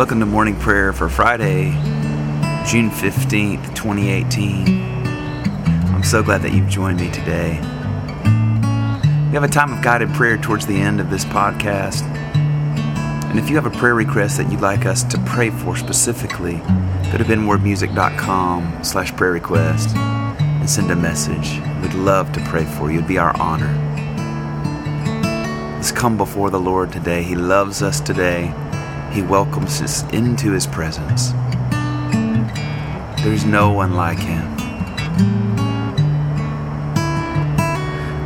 Welcome to morning prayer for Friday, June 15th, 2018. I'm so glad that you've joined me today. We have a time of guided prayer towards the end of this podcast. And if you have a prayer request that you'd like us to pray for specifically, go to benwardmusic.com slash prayer request and send a message. We'd love to pray for you. It'd be our honor. Let's come before the Lord today. He loves us today. He welcomes us into His presence. There's no one like Him.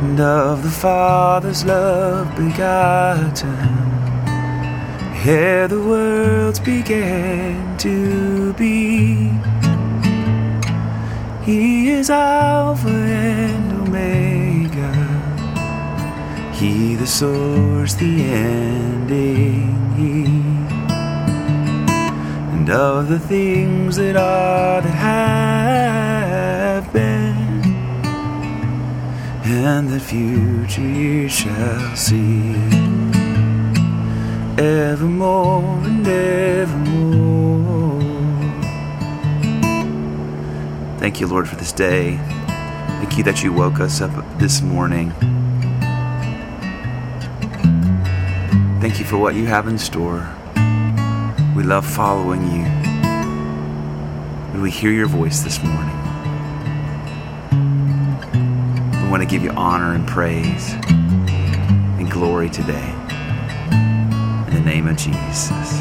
And of the Father's love begotten ere the worlds began to be. He is Alpha and Omega. He the source, the ending. And of the things that are that have been, and the future you shall see evermore and evermore. Thank you, Lord, for this day. Thank you that you woke us up this morning. Thank you for what you have in store. We love following you. When we hear your voice this morning, we want to give you honor and praise and glory today in the name of Jesus.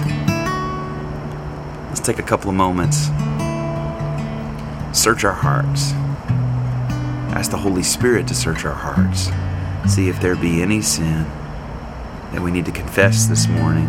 Let's take a couple of moments, search our hearts, ask the Holy Spirit to search our hearts, see if there be any sin that we need to confess this morning.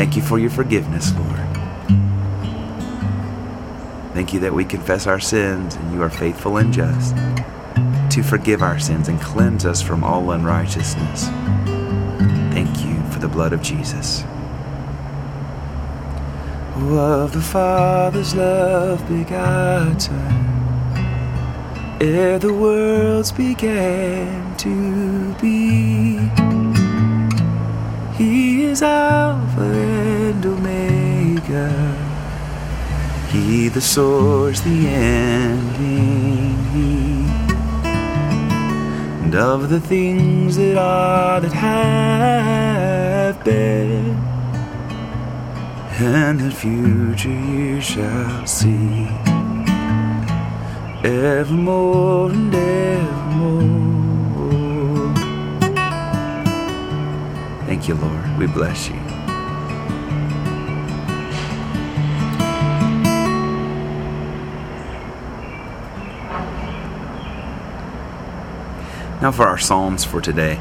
Thank you for your forgiveness, Lord. Thank you that we confess our sins and you are faithful and just to forgive our sins and cleanse us from all unrighteousness. Thank you for the blood of Jesus. Of the Father's love begotten, ere the worlds began to be. He is Alpha and Omega. He the source, the ending. He. And of the things that are that have been, and the future you shall see. Evermore and evermore. Thank you, Lord. We bless you. Now, for our Psalms for today,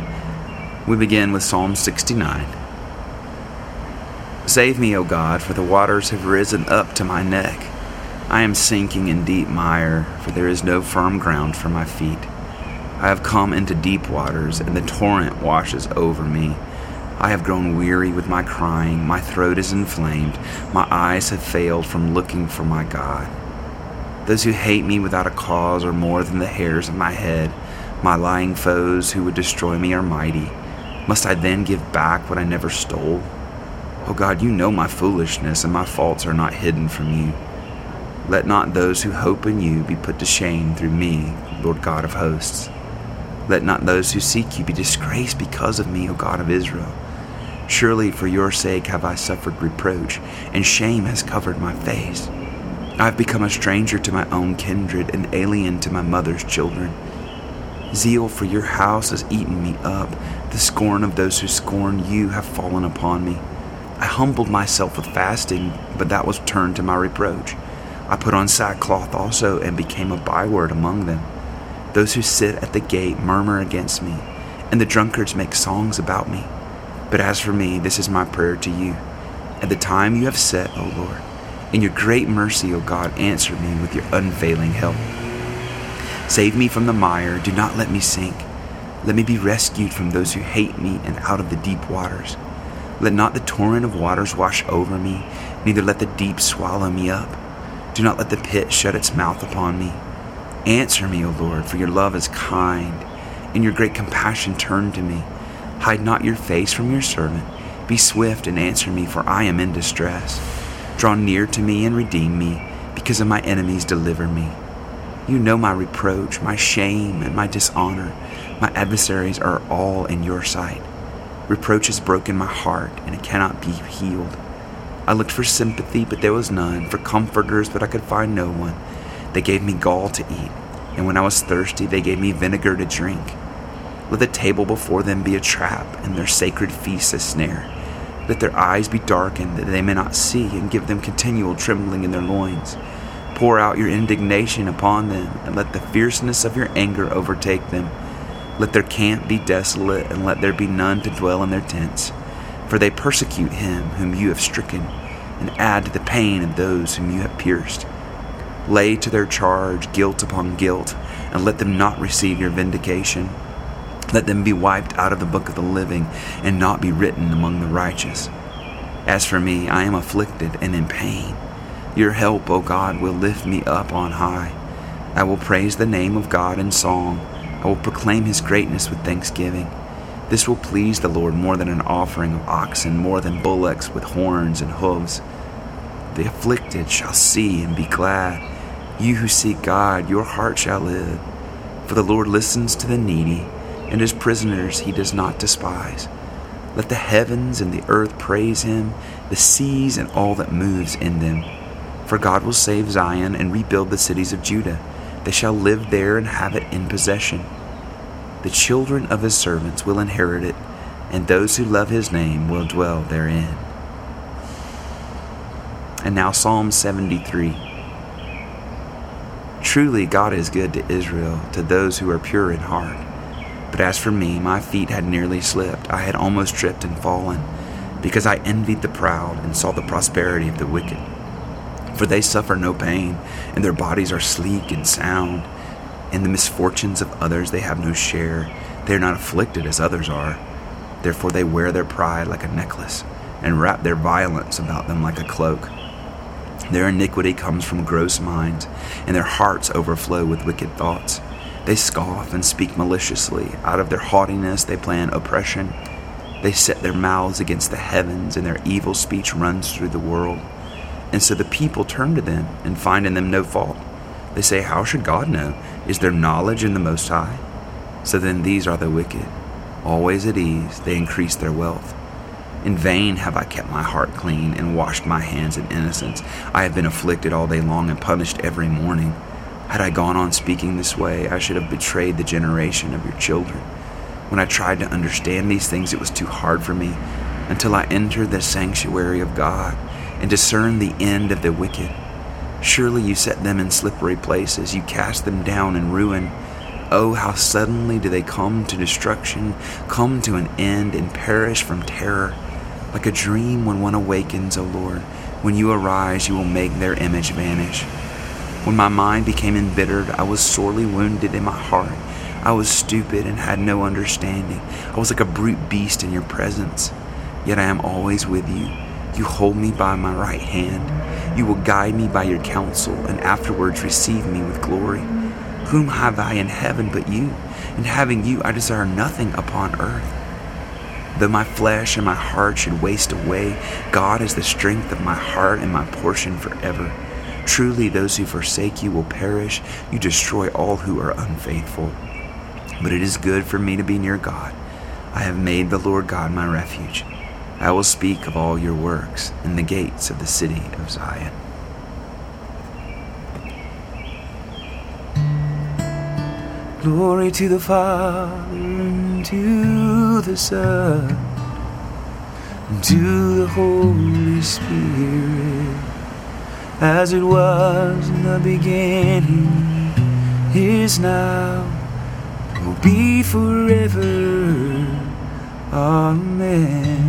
we begin with Psalm 69. Save me, O God, for the waters have risen up to my neck. I am sinking in deep mire, for there is no firm ground for my feet. I have come into deep waters, and the torrent washes over me. I have grown weary with my crying, my throat is inflamed, my eyes have failed from looking for my God. Those who hate me without a cause are more than the hairs of my head. My lying foes who would destroy me are mighty. Must I then give back what I never stole? Oh God, you know my foolishness, and my faults are not hidden from you. Let not those who hope in you be put to shame through me, Lord God of hosts. Let not those who seek you be disgraced because of me, O God of Israel. Surely for your sake have I suffered reproach, and shame has covered my face. I have become a stranger to my own kindred, and alien to my mother's children. Zeal for your house has eaten me up, The scorn of those who scorn you have fallen upon me. I humbled myself with fasting, but that was turned to my reproach. I put on sackcloth also and became a byword among them. Those who sit at the gate murmur against me, and the drunkards make songs about me. But as for me, this is my prayer to you. At the time you have set, O Lord, in your great mercy, O God, answer me with your unfailing help. Save me from the mire, do not let me sink. Let me be rescued from those who hate me and out of the deep waters. Let not the torrent of waters wash over me, neither let the deep swallow me up. Do not let the pit shut its mouth upon me. Answer me, O Lord, for your love is kind, and your great compassion turn to me. Hide not your face from your servant. Be swift and answer me, for I am in distress. Draw near to me and redeem me, because of my enemies deliver me. You know my reproach, my shame, and my dishonor. My adversaries are all in your sight. Reproach has broken my heart, and it cannot be healed. I looked for sympathy, but there was none, for comforters, but I could find no one. They gave me gall to eat, and when I was thirsty, they gave me vinegar to drink. Let the table before them be a trap, and their sacred feasts a snare. Let their eyes be darkened, that they may not see, and give them continual trembling in their loins. Pour out your indignation upon them, and let the fierceness of your anger overtake them. Let their camp be desolate, and let there be none to dwell in their tents. For they persecute him whom you have stricken and add to the pain of those whom you have pierced. Lay to their charge guilt upon guilt, and let them not receive your vindication. Let them be wiped out of the book of the living, and not be written among the righteous. As for me, I am afflicted and in pain. Your help, O God, will lift me up on high. I will praise the name of God in song. I will proclaim his greatness with thanksgiving. This will please the Lord more than an offering of oxen, more than bullocks with horns and hooves. The afflicted shall see and be glad. You who seek God, your heart shall live. For the Lord listens to the needy, and his prisoners he does not despise. Let the heavens and the earth praise him, the seas and all that moves in them. For God will save Zion and rebuild the cities of Judah. They shall live there and have it in possession. The children of his servants will inherit it, and those who love his name will dwell therein. And now, Psalm 73. Truly, God is good to Israel, to those who are pure in heart. But as for me, my feet had nearly slipped. I had almost tripped and fallen, because I envied the proud and saw the prosperity of the wicked. For they suffer no pain, and their bodies are sleek and sound. In the misfortunes of others they have no share. They are not afflicted as others are. Therefore they wear their pride like a necklace, and wrap their violence about them like a cloak. Their iniquity comes from gross minds, and their hearts overflow with wicked thoughts. They scoff and speak maliciously. Out of their haughtiness they plan oppression. They set their mouths against the heavens, and their evil speech runs through the world. And so the people turn to them and find in them no fault. They say, How should God know? Is there knowledge in the Most High? So then these are the wicked. Always at ease, they increase their wealth. In vain have I kept my heart clean and washed my hands in innocence. I have been afflicted all day long and punished every morning. Had I gone on speaking this way, I should have betrayed the generation of your children. When I tried to understand these things, it was too hard for me until I entered the sanctuary of God and discern the end of the wicked. Surely you set them in slippery places, you cast them down in ruin. Oh, how suddenly do they come to destruction, come to an end, and perish from terror. Like a dream when one awakens, O Lord, when you arise, you will make their image vanish. When my mind became embittered, I was sorely wounded in my heart. I was stupid and had no understanding. I was like a brute beast in your presence. Yet I am always with you. You hold me by my right hand. You will guide me by your counsel, and afterwards receive me with glory. Whom have I in heaven but you? And having you, I desire nothing upon earth. Though my flesh and my heart should waste away, God is the strength of my heart and my portion forever. Truly, those who forsake you will perish. You destroy all who are unfaithful. But it is good for me to be near God. I have made the Lord God my refuge. I will speak of all your works in the gates of the city of Zion. Glory to the Father, and to the Son, and to the Holy Spirit, as it was in the beginning, is now, will be forever. Amen.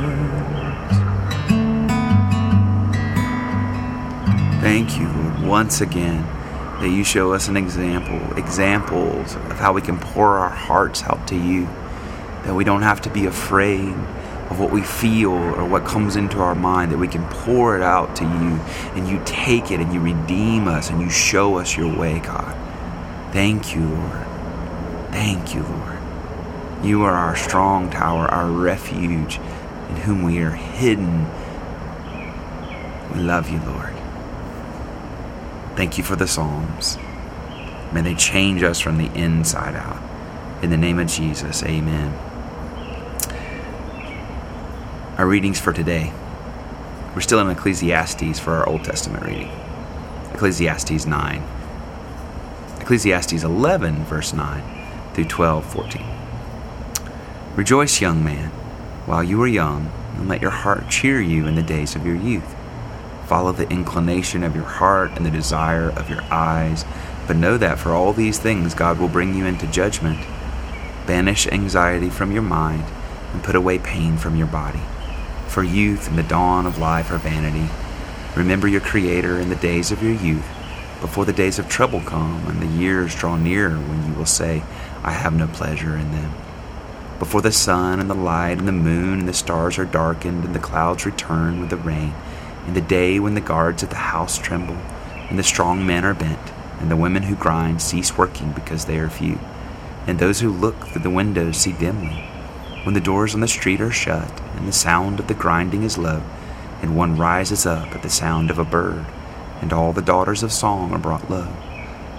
Thank you, Lord, once again that you show us an example, examples of how we can pour our hearts out to you, that we don't have to be afraid of what we feel or what comes into our mind, that we can pour it out to you and you take it and you redeem us and you show us your way, God. Thank you, Lord. Thank you, Lord. You are our strong tower, our refuge, in whom we are hidden. We love you, Lord. Thank you for the Psalms. May they change us from the inside out. In the name of Jesus, amen. Our readings for today. We're still in Ecclesiastes for our Old Testament reading. Ecclesiastes 9. Ecclesiastes 11, verse 9 through 12, 14. Rejoice, young man, while you are young, and let your heart cheer you in the days of your youth Follow the inclination of your heart and the desire of your eyes. But know that for all these things, God will bring you into judgment. Banish anxiety from your mind and put away pain from your body. For youth and the dawn of life are vanity. Remember your Creator in the days of your youth, before the days of trouble come and the years draw near when you will say, I have no pleasure in them. Before the sun and the light and the moon and the stars are darkened and the clouds return with the rain in the day when the guards at the house tremble, and the strong men are bent, and the women who grind cease working because they are few, and those who look through the windows see dimly, when the doors on the street are shut, and the sound of the grinding is low, and one rises up at the sound of a bird, and all the daughters of song are brought low,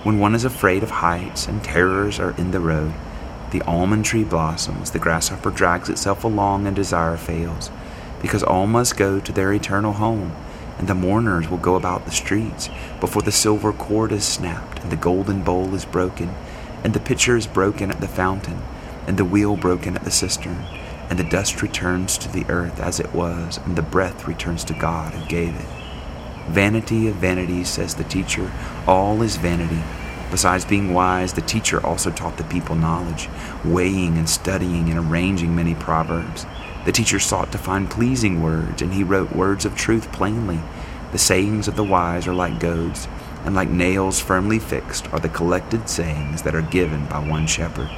when one is afraid of heights, and terrors are in the road, the almond tree blossoms, the grasshopper drags itself along, and desire fails because all must go to their eternal home, and the mourners will go about the streets before the silver cord is snapped, and the golden bowl is broken, and the pitcher is broken at the fountain, and the wheel broken at the cistern, and the dust returns to the earth as it was, and the breath returns to God who gave it. Vanity of vanities, says the teacher, all is vanity. Besides being wise, the teacher also taught the people knowledge, weighing and studying and arranging many proverbs. The teacher sought to find pleasing words, and he wrote words of truth plainly. The sayings of the wise are like goads, and like nails firmly fixed are the collected sayings that are given by one shepherd.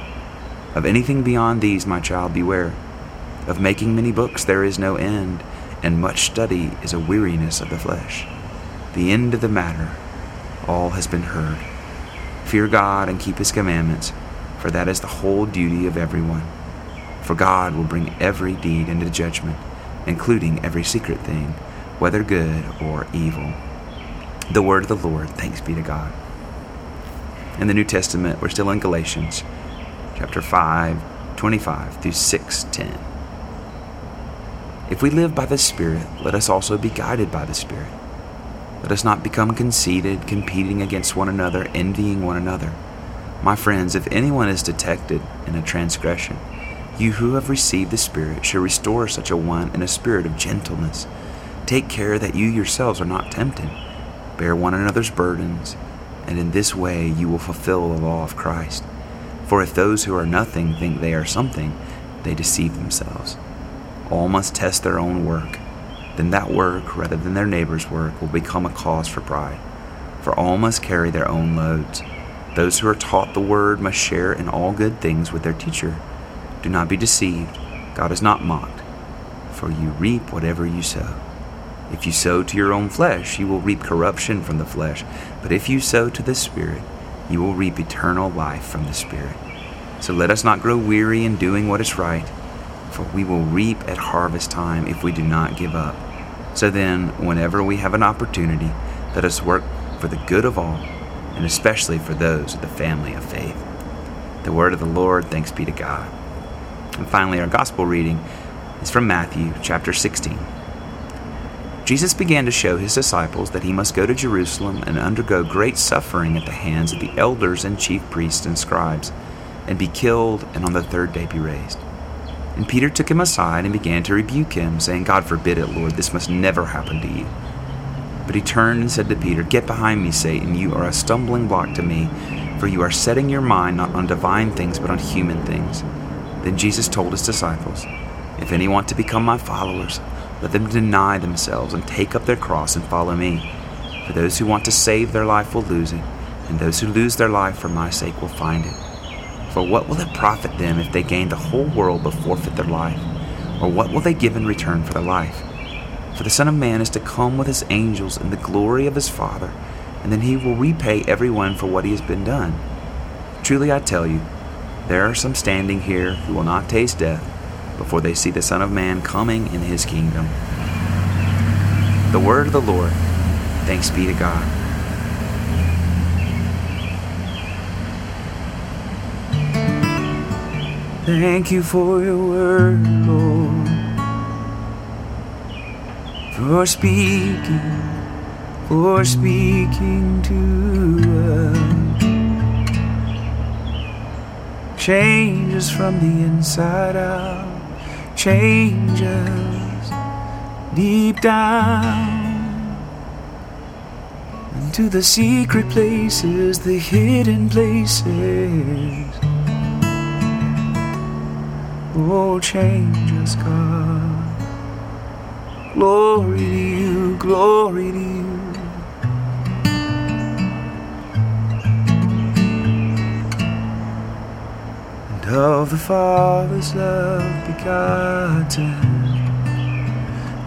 Of anything beyond these, my child, beware. Of making many books there is no end, and much study is a weariness of the flesh. The end of the matter, all has been heard. Fear God and keep his commandments, for that is the whole duty of everyone. For God will bring every deed into judgment, including every secret thing, whether good or evil. The word of the Lord, thanks be to God. In the New Testament, we're still in Galatians chapter 5, 25 through 6:10. If we live by the Spirit, let us also be guided by the Spirit. Let us not become conceited, competing against one another, envying one another. My friends, if anyone is detected in a transgression, you who have received the Spirit should restore such a one in a spirit of gentleness. Take care that you yourselves are not tempted. Bear one another's burdens, and in this way you will fulfill the law of Christ. For if those who are nothing think they are something, they deceive themselves. All must test their own work. Then that work, rather than their neighbor's work, will become a cause for pride. For all must carry their own loads. Those who are taught the word must share in all good things with their teacher. Do not be deceived. God is not mocked. For you reap whatever you sow. If you sow to your own flesh, you will reap corruption from the flesh. But if you sow to the Spirit, you will reap eternal life from the Spirit. So let us not grow weary in doing what is right, for we will reap at harvest time if we do not give up. So then, whenever we have an opportunity, let us work for the good of all, and especially for those of the family of faith. The word of the Lord, thanks be to God. And finally, our gospel reading is from Matthew chapter 16. Jesus began to show his disciples that he must go to Jerusalem and undergo great suffering at the hands of the elders and chief priests and scribes, and be killed, and on the third day be raised. And Peter took him aside and began to rebuke him, saying, God forbid it, Lord, this must never happen to you. But he turned and said to Peter, Get behind me, Satan, you are a stumbling block to me, for you are setting your mind not on divine things, but on human things. Then Jesus told his disciples, If any want to become my followers, let them deny themselves and take up their cross and follow me. For those who want to save their life will lose it, and those who lose their life for my sake will find it. For what will it profit them if they gain the whole world but forfeit their life? Or what will they give in return for their life? For the Son of Man is to come with his angels in the glory of his Father, and then he will repay everyone for what he has been done. Truly I tell you, there are some standing here who will not taste death before they see the Son of Man coming in his kingdom. The word of the Lord. Thanks be to God. Thank you for your word, Lord. For speaking, for speaking to us. Change us from the inside out. changes deep down into the secret places, the hidden places. Oh, changes, God. Glory to you, glory to you. Of the Father's love begotten,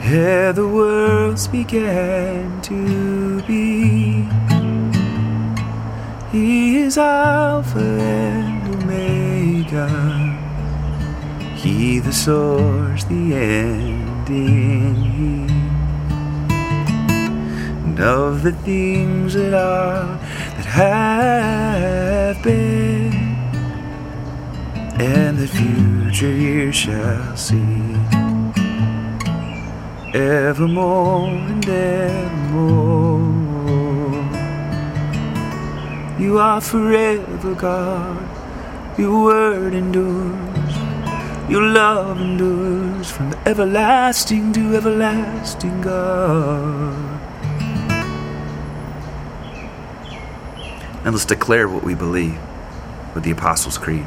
ere the worlds began to be. He is Alpha and Omega. He the source, the ending, He. And of the things that are, that have been, and the future years shall see. Evermore and evermore. You are forever, God. Your word endures. Your love endures from everlasting to everlasting, God. And let's declare what we believe with the Apostles' Creed.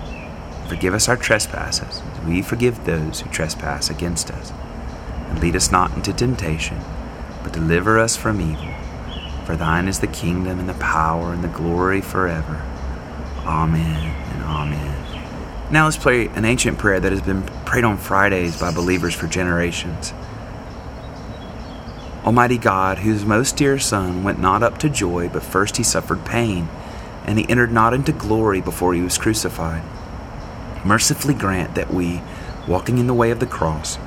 Forgive us our trespasses, as we forgive those who trespass against us. And lead us not into temptation, but deliver us from evil. For thine is the kingdom and the power and the glory forever. Amen and amen. Now let's play an ancient prayer that has been prayed on Fridays by believers for generations. Almighty God, whose most dear Son went not up to joy, but first he suffered pain, and he entered not into glory before he was crucified, mercifully grant that we, walking in the way of the cross,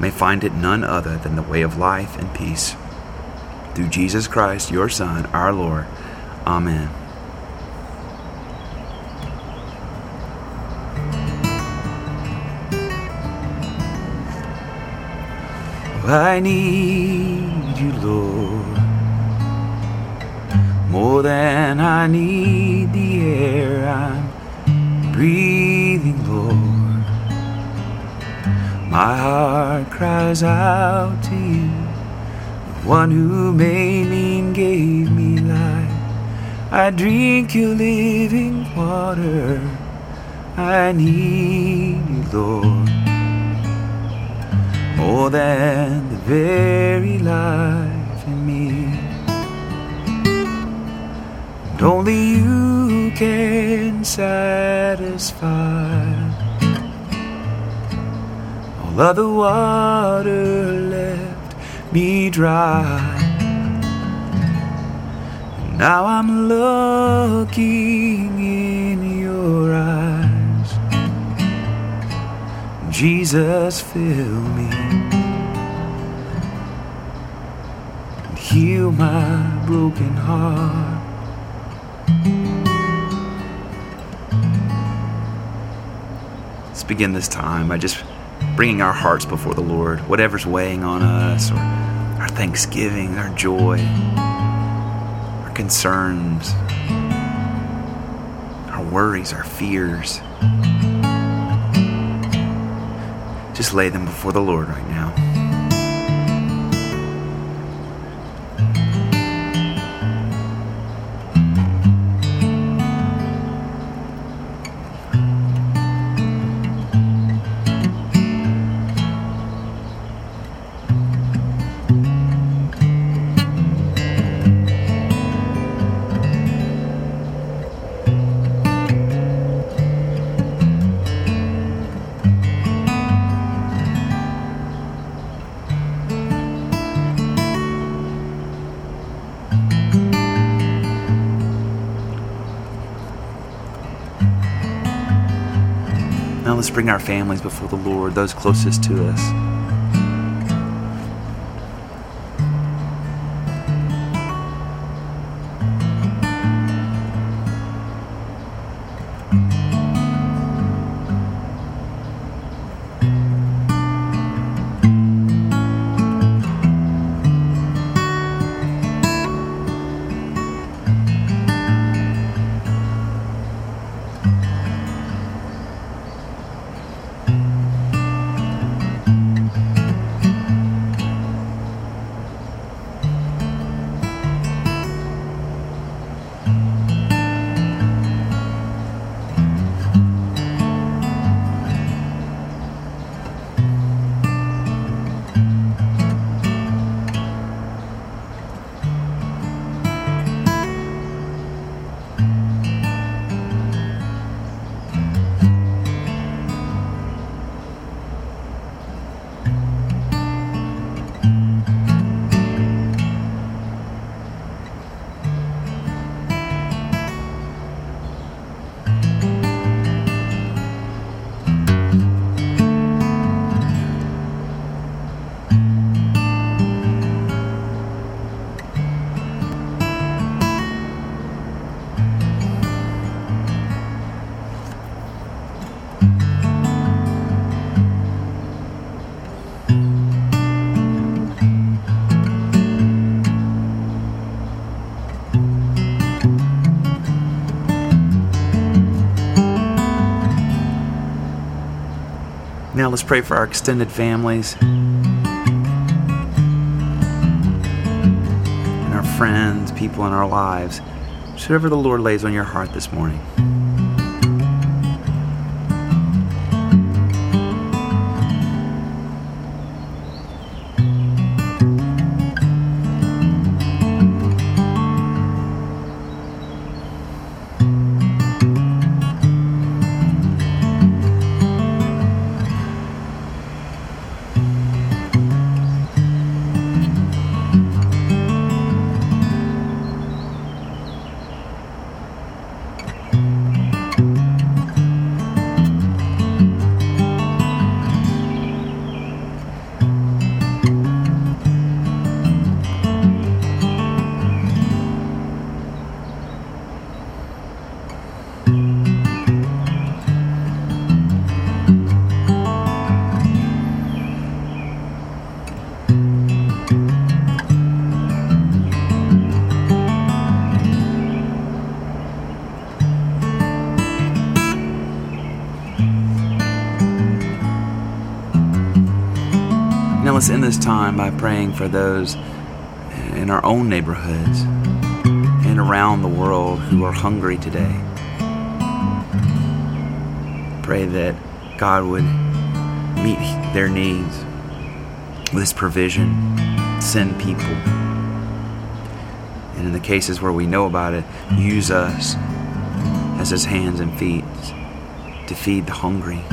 may find it none other than the way of life and peace. Through Jesus Christ, your Son, our Lord. Amen. I need you, Lord, more than I need the air I'm breathing, Lord. My heart cries out to you, the one who made me and gave me life. I drink your living water. I need you, Lord, more than the very life in me. And only you can satisfy all other water left me dry. Now I'm looking in your eyes. Jesus, fill me and heal my broken heart. Begin this time by just bringing our hearts before the Lord, whatever's weighing on us, or our thanksgiving, our joy, our concerns, our worries, our fears. Just lay them before the Lord right now. Let's bring our families before the Lord, those closest to us. Now let's pray for our extended families and our friends, people in our lives. Whatever the Lord lays on your heart this morning. Let's end this time by praying for those in our own neighborhoods and around the world who are hungry today. Pray that God would meet their needs with His provision, send people. And in the cases where we know about it, use us as His hands and feet to feed the hungry.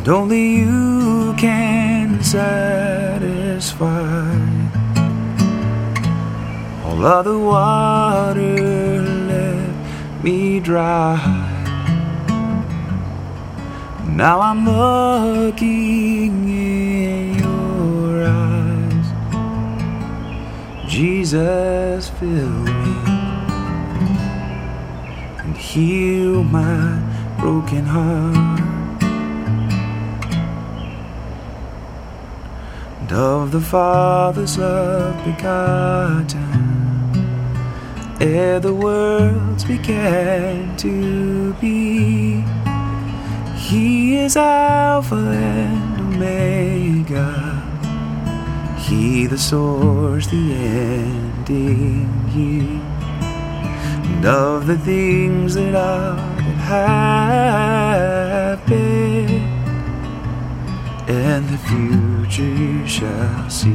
And only you can satisfy all other water left me dry. Now I'm looking in your eyes. Jesus, fill me and heal my broken heart. And of the Father's love begotten, ere the worlds began to be. He is Alpha and Omega. He the source, the ending, He. And of the things that are that have been, and the future you shall see.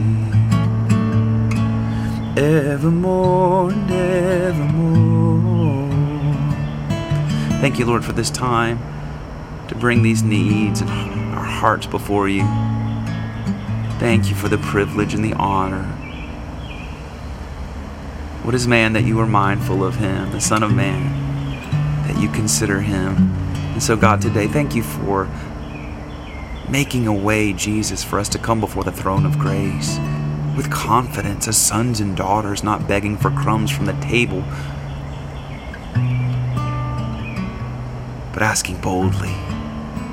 Evermore and evermore. Thank you, Lord, for this time to bring these needs and our hearts before you. Thank you for the privilege and the honor. What is man that you are mindful of him, the Son of Man, that you consider him? And so, God, today, thank you for making a way, Jesus, for us to come before the throne of grace with confidence as sons and daughters, not begging for crumbs from the table, but asking boldly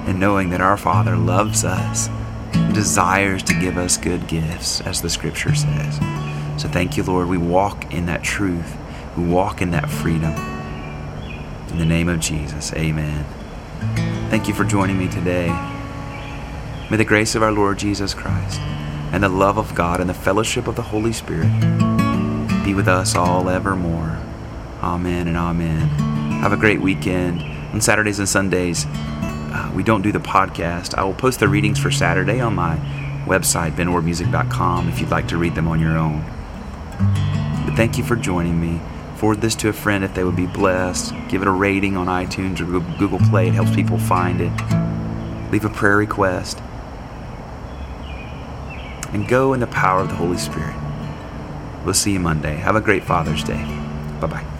and knowing that our Father loves us and desires to give us good gifts, as the scripture says. So thank you, Lord. We walk in that truth, we walk in that freedom. In the name of Jesus, amen. Thank you for joining me today. May the grace of our Lord Jesus Christ and the love of God and the fellowship of the Holy Spirit be with us all evermore. Amen and amen. Have a great weekend. On Saturdays and Sundays, uh, we don't do the podcast. I will post the readings for Saturday on my website, benwardmusic.com, if you'd like to read them on your own. But thank you for joining me. Forward this to a friend if they would be blessed. Give it a rating on iTunes or Google Play. It helps people find it. Leave a prayer request. And go in the power of the Holy Spirit. We'll see you Monday. Have a great Father's Day. Bye bye.